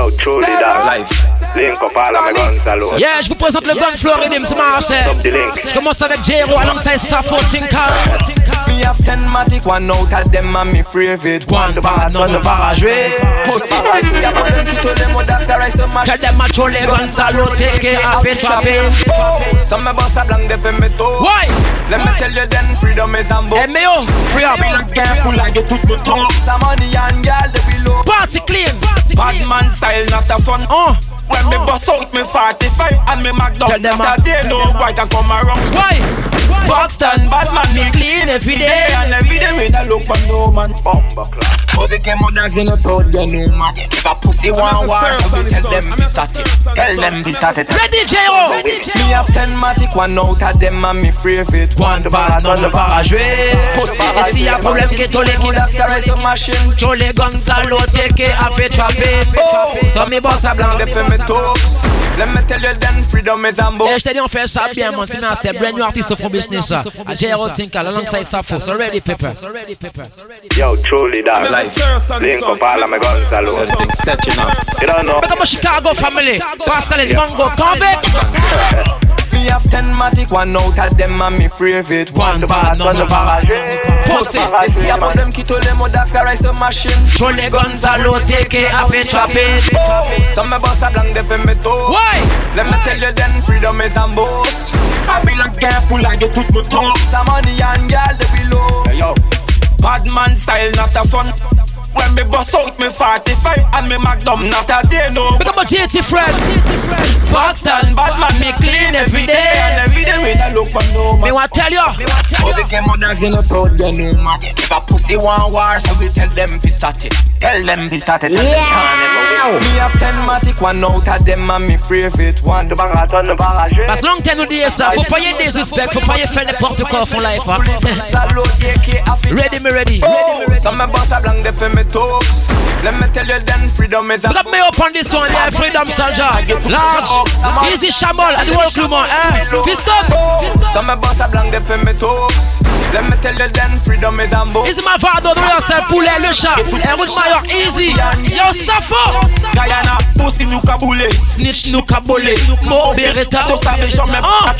Yo, truly that life. Link up all of my guns alone. Yeah, je vous présente le Gun Flow Riddim, c'est marché. Je commence avec Jero alongside Safo Tinker. Me have ten matic, one out of them and me favorite. One bad, none of para jouer. Pussy, I see a button to tell them what that's the right so much. Tell them I show les guns salo, take it off it, trap it. Some me boss a blank, they fi me toe. Why? Let me tell you then, freedom is ambo. Hey, me yo, free up. Careful, I get tout me talk. Some money and girl, they below. Party clean. Bad man style, not a fun. Uh. When me bust out me 45 and me mag Tell them not a- a day can come around. Why? Boston, bad man me Clean every day. and every day me da look on no man. Bomba clap. Pussy came out dogs in the throat, you know man. If a pussy want war, so we tell them be static. Tell them be static. Ready, Jero. Me have ten matic, one out of them and me favorite. One bad, none of para jouer. Pussy, Et s'il y a problème, que tous les Pull up the rest of machine. Show les guns salo, take it off it, trap it. So me boss a blanc. They fi me talks. Let me tell you then, freedom is ambo. Et eh, je t'ai dit, on fait ça bien, mon c'est c'est brand new artist from business. ça. À Jero Tinker, alongside Safo. So ready, Pepper. Yo, truly that life. Link up all of my guns alone. Everything set, you know. You don't know. Pick up a Chicago family. Pascal and Mongo convict. Me have ten matic, one out of them and me favorite. One bad, of para Pussy, this is about them kito them oh, that's the rise of machine. Show les guns salo, take it off it, trap it. Oh, some me boss a blank, they fi me toe. Why? Let me tell you then, freedom is ambo. I be like careful, I get tout me talk. Some money and girl, they below. Hey, yo. Bad man style, not a fun. When me bust out me 45 and me magnum, not a day no. Pick up a JT friend. Boston, bad man, Me clean every day. And every day we da look for no man Me man. want tell you. Pussy came out dogs in the throat, they know man. If a pussy want war, so we tell them fi start it. Tell them fi start it. Yeah. Me have ten matic, one out of them and me favorite one. Tu bangas ton de para jouer. Parce que long time nous dit ça, faut pas y disrespect, faut pas y faire n'importe quoi pour life. hein. Salo, AK, Africa. Ready me ready. Oh, some me boss a blank, they fi me talks. Let me tell you then, freedom is a up me up on this one, yeah, Freedom Soldier. Large, easy shamble, and the whole crew man, eh? Fist up. Some me boss a blank, they fi me talks. Let me tell you then, freedom is a mbo. Easy my father, do yourself, poulet, le chat. And with my easy. Yo, suffer. Guyana, pussy nou kaboule. Snitch nou kabole, mo bereta. To sabe jamais Ah.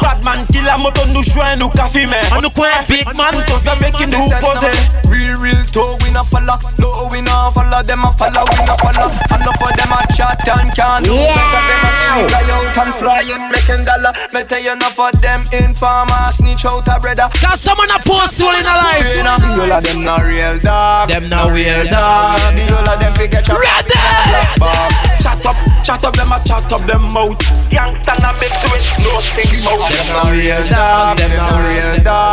pas choqué. Badman qui la moto nous joint, nous ka fumer. On nous coin big man. To sabe qui nous pose. Real, real talk, we not follow. Low, we not follow. Them a follow, we not follow. Enough for them a chat and can't do better. Them a see me fly out and flying, making dollar. Me tell you enough of them informers, snitch out a brother. Cause someone a post soul in a life. The whole of them not real dog. Them now weird dog. The whole of them forget your Ready. Chat up, chat up them a chat up them mouth. Youngster na mix with no mouth. Them not real dog, them not real dog.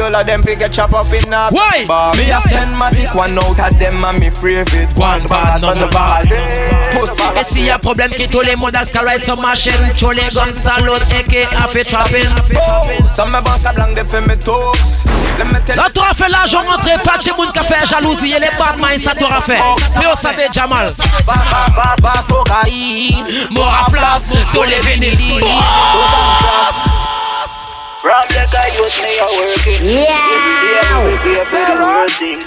Whole of them forget chop up in a Why? bar. Me have ten matic, one out of them and me favorite. One bad, none bad. Pussy. Et s'il y a problème qui tous les mots d'Axcaray sur ma chaîne, tous les guns salute et qui a fait trapping. Some me boss a blank, they fi me talks. Let me tell Là, tu as fait l'argent rentrer, pas de moun qui a fait jalousie et les bad minds, ça t'aura fait. Mais on savait Jamal. Bass cocaine, Mort à place, tous les vénélis. Rob the guy, you me a working. Yeah.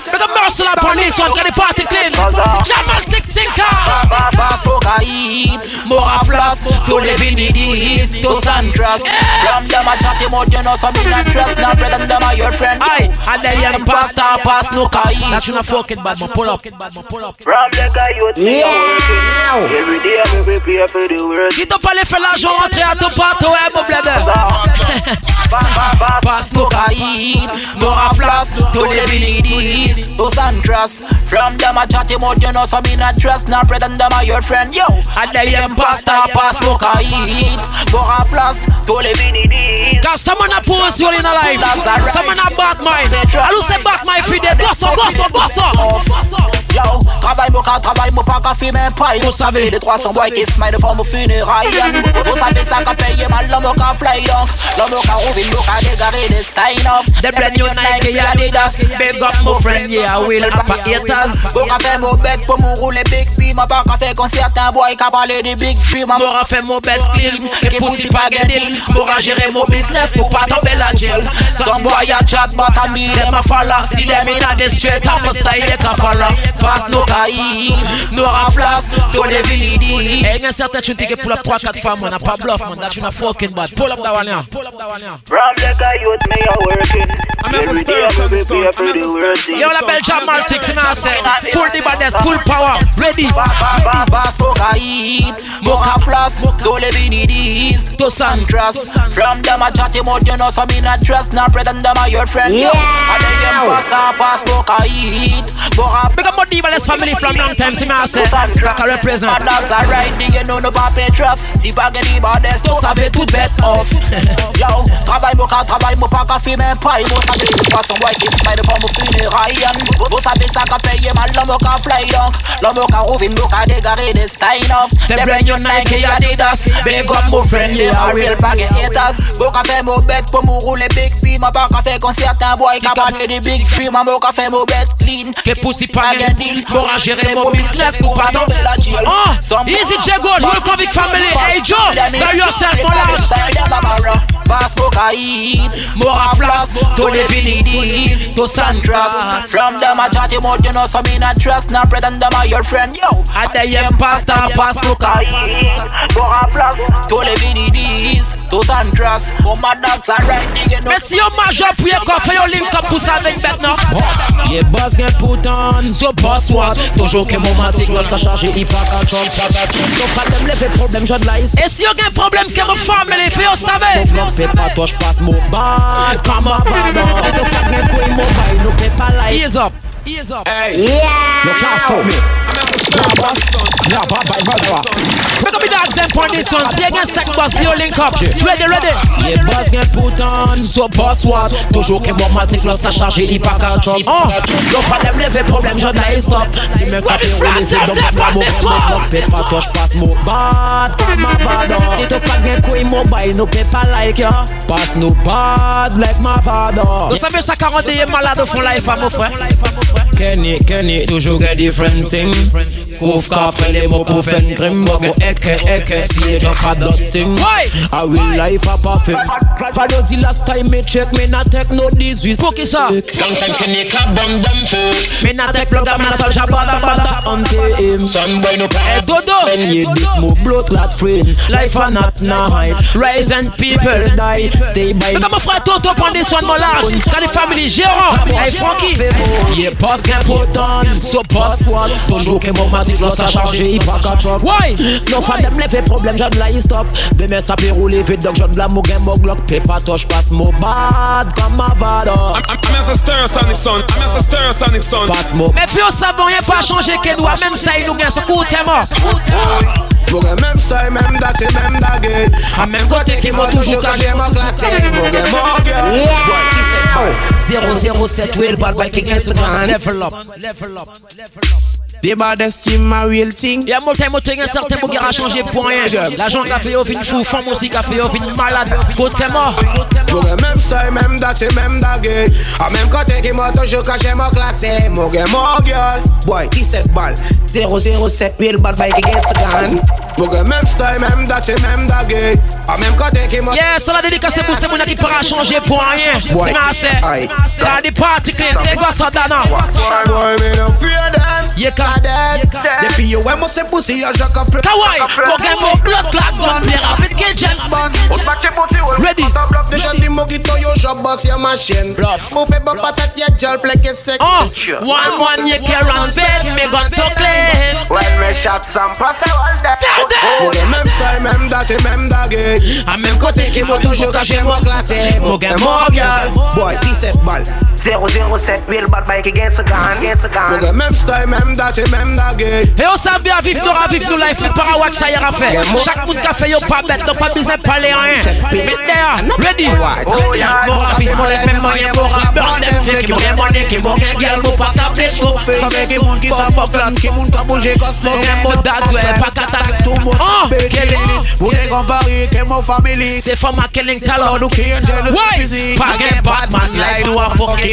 Make a marshal up on this one, get the party clean. Jamal Tick Tinker. Bass cocaine, Mort à place, tous les vénélis. to Sandras. From them a chatty mouth, you know, so me not trust, not friend, and them a your friend. Aye, and then young pastor pass no kai. That you not fuck it, bad man. Pull up. Rob the guy, you me a working. Every day, every day, every day, working. Si t'as pas les fait l'argent rentrer à ton pote, ouais, mon blabla. Passe no cocaine, mort à place, to the to Sandras. From them a chatty mouth, you know, so me not trust, not and them a your friend, yo. And they pasta pass cocaine, mort à place, to the village. Cause someone a post you in a life. Someone a bad mind. I lose a bad mind for the gosso, gosso, gosso. Yo, travaille mon cas, travaille mon pas qu'à fumer paille. Vous savez, les 300 boys qui smile devant mon funérailles. Vous savez, ça qu'a fait mal, l'homme qu'a fly donc. L'homme qu'a rouvert, l'homme qu'a dégaré des stein off. The brand new Nike Adidas. Big up my friend, yeah, will up a haters. Bon qu'a fait mon bec pour mon rouler big beam. Pas qu'a fait concert, un boy qu'a parlé de big dream. M'aura fait mon bed clean. Et pour si pas gagner, m'aura géré mon business pour pas tomber la jail. Some boy a chat, but I mean them a follow. See them in a the street, I'm a style, they can follow. Pass no kai. noir à flas, tous les vinidis. Et il y a certains tu que pour la 3-4 fois, man, n'a pas bluff, man, that you not fucking bad. Pull up that one, yeah. Pull up that one, yeah. From the guy youth me a working. Every day I'm every day every day working. Yo, la Belgian Maltix, you know what I'm saying? Full the baddest, full power, ready. Bass Mokaid, Mocha Floss, tous les vinidis, to Sandras. From them a chatty mouth, you know, so me not trust, not pretend them are your friend, yo. And then them pass, now pass Mokaid, Mocha Big up my D-Balance family from long time, see me I say. Saka represent. My dogs are riding, you know, no pape trust. Si pas gagner, bah, des to sabe tout best off. Yo, travail, mocha, travail, mo pas café, mais pas, mo sabe, de toute façon, boy, qui se met devant mon funérailles. Mo sabe, qu'a fait, y'a mal, l'homme qu'a fly down. L'homme qu'a rouvre, mo qu'a dégaré des stein off. Them brand new Nike Adidas. Big up mon friend, yeah, a real bag of haters. Mo qu'a fait mon bet pour mo rouler big B. Ma pas qu'a fait qu'on certain boy qu'a parlé des big. Ma mo qu'a fait mon bet clean. Que pussy pas gain deal. Pour gérer mon business pour pas tomber la jail. Oh, easy J Gold, welcome big family. Hey Joe, by yourself, my lad. Pass Mokaid, Mora Flas, to the Vinidis, to Sandras. From them a chatty mouth, you know, so me not trust, not pretend them are your friend, yo. At the pastor, pass Mokaid. Mora Flas, to the Vinidis, to Sandras. Oh, my dogs are riding, you know. Merci au major pour y'a quoi fait au link up pour ça avec maintenant. Boss, yeah boss get put on, so boss what? Toujours que mon matic là ça charge, il pas qu'un chance, ça va so pas de lever problème, je de la Et si y'a un problème que femme les fait, on savait. Non, fais pas toi, je passe mon bad, comme un pardon. C'est ton pas de couille, mon bail, nous paie pas like. Ease up. Ease up. Hey, You can't stop me. Yeah, bad by bad Make up on this one. See again, boss, the link up. Ready, ready? Les boss gen put on, so boss what? Toujours que mon matic, l'os a chargé, il pas qu'à chop. Oh, ah! yo fadem leve problème, j'en ai stop. Il me dans ma. Mon pas mon bad, pas ma bad. Si pas gen couille mobile, nous pète pas like ya. Passe nous bad, like ma. Nous savons ça 40 et malade au fond life à mon frère. Kenny, Kenny, toujours get different thing. Couvre café, faire eke, si je pas d'autre thing. I will life up of him. Fado the last time me check, me not take no disrespect. Pour qui ça? Long time Kenny ka bum bum food. Me not take plug up, na sol shabada bada. Until him. Some boy no Hey pay. Dodo. When you this move blood clot friend. Life are not nice. Rise and people die. Stay by Mais comme mon frère Toto prend des soins de mon large. Quand les familles gérant. Hey Frankie. Yeah, boss gain poton. So boss what? Toujours que mon matic doit ça charger. Il pas qu'à drop. Why? Non, fa dem lever problème, j'ai de la stop. Demain ça peut rouler vite, donc j'ai de la mou game mon glock. Clip a touch pass mo bad comme Mavado I'm as a stir Mais puis au savon y'a pas changé que nous. Même style nous gagne ce coup témoin Mwen gen menm style, menm dati, menm dagil A menm kote ki mwen toujou ka jen mwen 007 wil bad Baddest team, my real thing Y'a mon temps, un certain bouguer a changé pour rien. L'agent qui a fait au fin fou, femme aussi qui a fait au fin malade. Côté mort. Moge même style, même date, même dague À même côté qui m'a toujours caché mon glaté Moge moge Boy, qui cette balle 007 real bad bike against the gun Moge même style, même date, même dague À même côté qui m'a Yes, on a dédicacé pour ces mounas qui pourra changer pour rien. Ouais. C'est ma c'est. Aïe. Dans des parties clean, c'est quoi ça, Dana? Boy, me no fear them Yeah, ka- Depuis yo, ouais, moi c'est pussy, yo, j'en capte Kawaii, mon gars, mon blood clot gun, play rapid que James Bond. Ready? Déjà dis moi qui toi yo shop boss ya machine Bluff. Mon fait pas patate ya gel pleke sec Oh, one one, you can run bed, me gun to clean. When me shot some pass I all that Tell them. Pour le même style, même date et même dague À même côté qui m'a toujours caché mon Claté, Mon gars, mon mon gars. Boy, qui cette balle 007 Real bad bike against a gun Against a gun Mwen gen menm style, menm dache, menm dage E yo sabi avif nou avif nou life wak sa yara fe Chak moun ka fe yo pa bet Non pa bizne pale an Mis de ya, ready Mwen mwen dem fe ki mwen ki mwen gen gel Mwen pa chok fe Kame ki ki sa pa Ki ka bouje kos Mwen mwen dags we Pa tou Mwen gen ke mwen family Se fama kelen kalor Nou ki enjel Why Pa gen bad man life Nou a fokin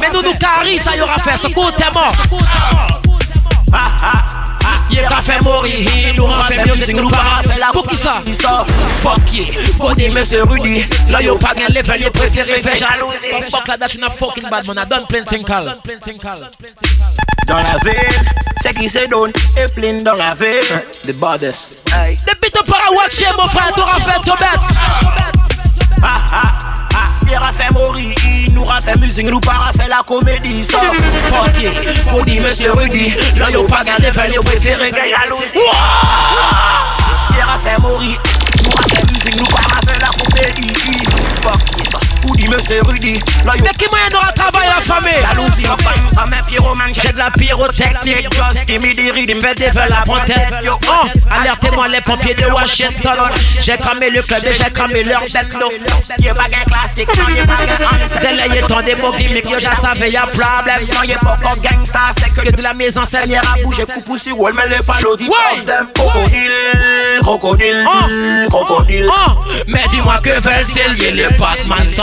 Mais nous nous carry ça y aura fait Ce coup t'es mort. Y'a qu'à faire mourir, nous on fait music, nous pas faire la Pour qui ça? Fuck yeah, côté monsieur Rudy. Là y'a pas gain level, y'a préféré faire jaloux. Fuck la date, you fucking bad man, I done plenty call Dans la ville, c'est qui se donne et plein dans la ville. The baddest. Depuis ton parawax chez mon frère, t'auras fait ton best aspire à faire Maury, il nous fait musique, nous part à faire la comédie. Ça, fuck it, qu'on dit monsieur Rudy, là y'a pas gardé, fait les préférés, gars jalousie. Aspire à faire Maury, nous fait musique, nous part la comédie. Côté monsieur Rudy, Mais qui moyen n'aura travail la famille? Jalousie, ma femme, comme un pyromane, J'ai de la pyrotechnique Just give me the rhythm, Fais des vœux la tête Oh, alertez-moi les pompiers de Washington. J'ai cramé le club et j'ai cramé leur bendo Y'a pas qu'un classique, non y'a pas qu'un anthem Délayé ton des mots gimmicks, yo j'en savais y'a problème. Non y'a pas qu'un gangsta, c'est que de la maison c'est Seigneur a bougé, coupe aussi, ouais, mais les palodies Ouais. Crocodile, crocodile, Oh. crocodile. Oh, mais dis-moi que veulent-ils Y'a le Batman son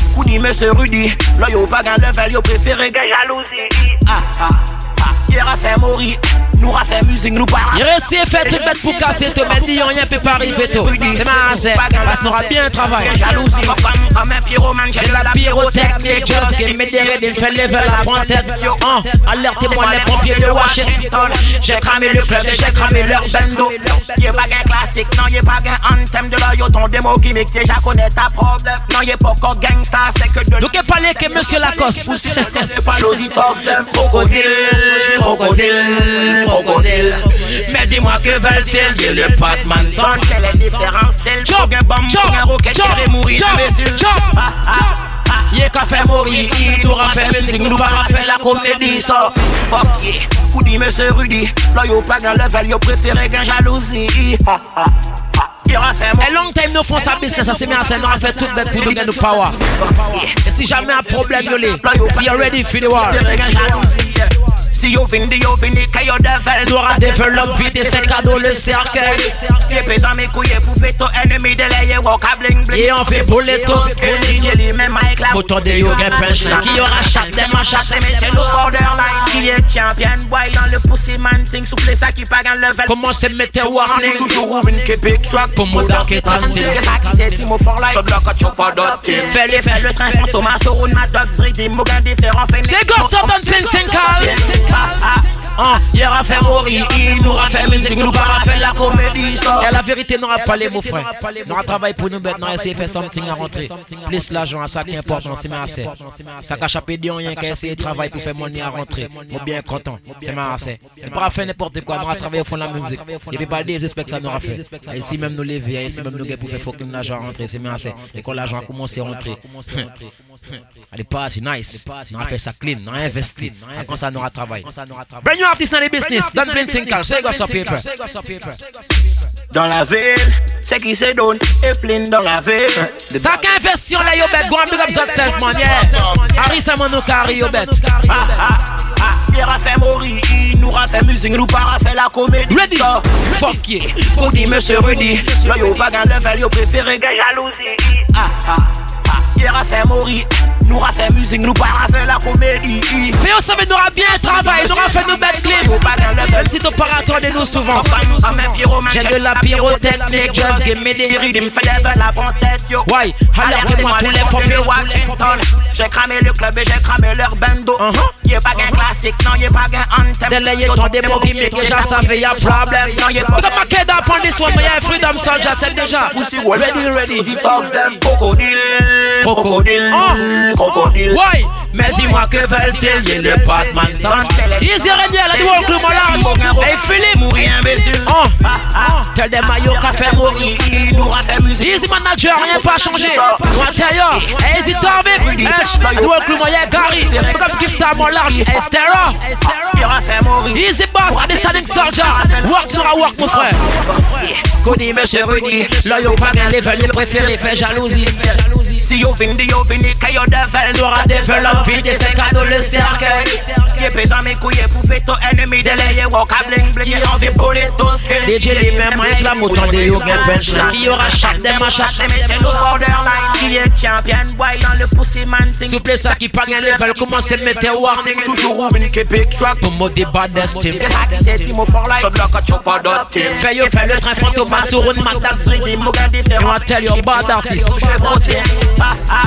Kou di mè se rudi Lò bagan level yo prefere gen jalousi Ah ah ah. Yera fè mori nous rafè müzik, nou pa Yon resi fè tout bet pou kase te men Diyon yon pe pa rive to Se ma se, pas nou ra bien travay Jalousi, amè pyroman Jè la pyrotek, mè kjos Gè mè derè, dè fè leve la prantet hein, Alerte moi les pompiers de Washington. J'ai cramé le club et j'ai cramé leur bendo. Y'a pas gain classique, non y'a pas gain anthem De là y'a ton démo gimmick, déjà connais ta problème. Non y'a pas qu'un gangsta, c'est que de Donc y'a pas les que monsieur Lacoste Poussez pas l'auditeur Crocodile, crocodile crocodile Mais dis-moi que veulent ils et le Batman son? Quelle est la différence Tel choc, un bombe, choc, un roquet, choc, mourir, imbécile Ye ka fè mori, i nou ran fè nou baran fè la komedi sa Fuck ye, ou di mè se rudi, la yo pa gan level, yo prefere gen jalousi Ha ha ha. Et long time nous font sa business, ça c'est bien, c'est nous fait tout bête pour nous gagner power. Et si jamais un problème, yo les, si you're ready for the war. Si yo vindi, yo vindi, que yo devil nous aura développé des ses cadeaux le cercueil. Y'a pesant mes couilles pour faire ton ennemi de l'air, walk a bling bling Et on fait bouler tous Et DJ lui même avec la Bouton de yo gen Qui aura chaque dem à chaque Les mettez le borderline Qui est champion boy dans le pussy man thing Souple ça qui pas gagne level Comment se mettre On est warning toujours ou une track Pour mon dark et tranquille. Get a quitté Timo for life Job lock chop pas d'autres Fais les fais le train fantôme à Soroun ma dog Zridi Mogan différent C'est go ça donne Clinton Call Ah il aura fait mourir, il nous aura fait musique, nous pas fait la comédie ça. Et la vérité n'aura pas les mots frère. Nous aura travaillé pour nous nous essayer de faire something à rentrer. Plus l'argent, ça qui est important, c'est ma assez. Ça cache à pédir rien qu'à essayer de travailler pour faire money à rentrer. Nous bien content, c'est ma assez. Nous pas faire n'importe quoi, nous aura travaillé au fond de la musique. Et puis pas des espèces que ça nous aura fait. Et ici même nous lever, ici même nous gars pour faire fucking l'argent rentrer, c'est ma assez. Et quand l'argent commence à rentrer. Allez, party, nice. On a fait ça clean, on a investi. Et Comme ça, nous aura travaillé. Brand new artist dans the business, don't blink think say go some paper. Dans la ville C'est qui se donne Et plein dans la ville. Ça qu'un l'a yo bet, go and big up yourself, man, yeah. Harry, c'est mon no carry yo bet. Ah ah ah. Il a fait mourir Il nous a fait musique Nous pas fait la comédie. Ready? Ça. Fuck yeah. Faut dire monsieur Rudy Là y'a pas qu'un level Y'a préféré que jalousie. Ah ah ah. Il a fait mourir Nous a fait musique Nous pas fait la comédie Mais on savait, nous aura bien travaillé, nous aura fait nos bêtes clips. Même si t'as pas attendu nous souvent. J'ai de la pyrotechnique, just give me Il me fait des belles à bon tête yo Why? Alertez-moi tous les pompiers. Washington J'ai cramé le club et j'ai cramé leur bando classique, non y'a pas qu'un anthem Délayé ton démo qui me que j'en savais, y'a problème. Non y'a Look pas kid up on this one, mais y'a Freedom Soldier, c'est déjà. Ready, ready. Crocodile, crocodile, Oh. crocodile Why? Mais dis-moi que veulent-ils, y'a le Batman son. Easy Renier, la double club malade. Hey Philippe. Mourir imbécile Oh. Tell them I yo qu'a fait mourir. Il nous a fait musique Easy manager, rien pas changé. Intérieur, Easy Torvik, H, Dual Crew, moyen Gary. Comme gift à mon large, Estera. Easy boss, and standing soldier. Work, n'aura work, mon frère. Cody, monsieur Rudy, là y'a pas un level, il préfère fait jalousie. Si yo vindi, yo vindi, que yo devil, n'aura devil, c'est cadeau le cercueil. Y'a pesant mes couilles pour faire ton ennemi, délayé, walk à bling bling, y'a envie pour les tous kills. DJ les mêmes avec la mouton de yo, gain punchline. Qui aura chaque des machins. C'est le borderline qui est champion, boy, dans le pussy man thing. Souple ça qui pas un level, commence à mettre warning. Toujours qui big track. Pour mode des bad team. T'es Timo for life. Comme là quand tu pas d'autres team. Fais yo, fais le train fantôme, sur une madame. You want tell your bad artist. Ah ah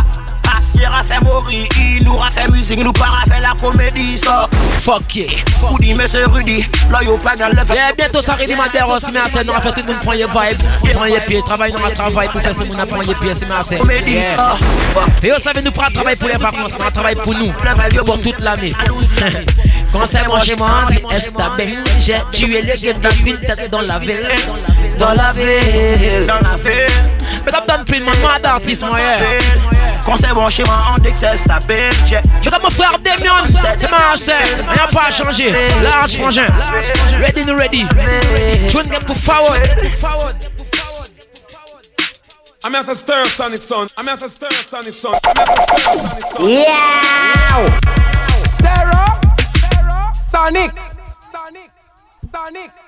a fait mourir, il nous a fait musique, nous pas fait la comédie, ça. Fuck yeah. Rudy, monsieur Rudy, là yo pas dans le Yeah, bientôt ça arrive, ma belle aussi, mais assez, nous on fait tout le monde prendre les vibes. Prendre les pieds, travail, nous on travail pour faire ce monde, prendre les pieds, c'est assez. comédie, ça. Et vous savez, nous prenons travail pour les vacances, on travaille pour nous, pour toute l'année. Quand c'est mon chez moi, on dit Esta Ben, j'ai tué le game dans tête dans la ville, dans la ville. Dans la ville, Mais comme dans le prix, moi d'artiste, moi, yeah. quand c'est bon chez moi, on dit que c'est stapé. J'ai Je comme mon frère Demion, c'est ma sœur, rien pas changé. Large frangin, ready no ready. Tune get pour forward. I'm as a stir sonic son. I'm as a stir sonic son. I'm as a stir sonic son. Stereo, Sonic, Sonic, Sonic.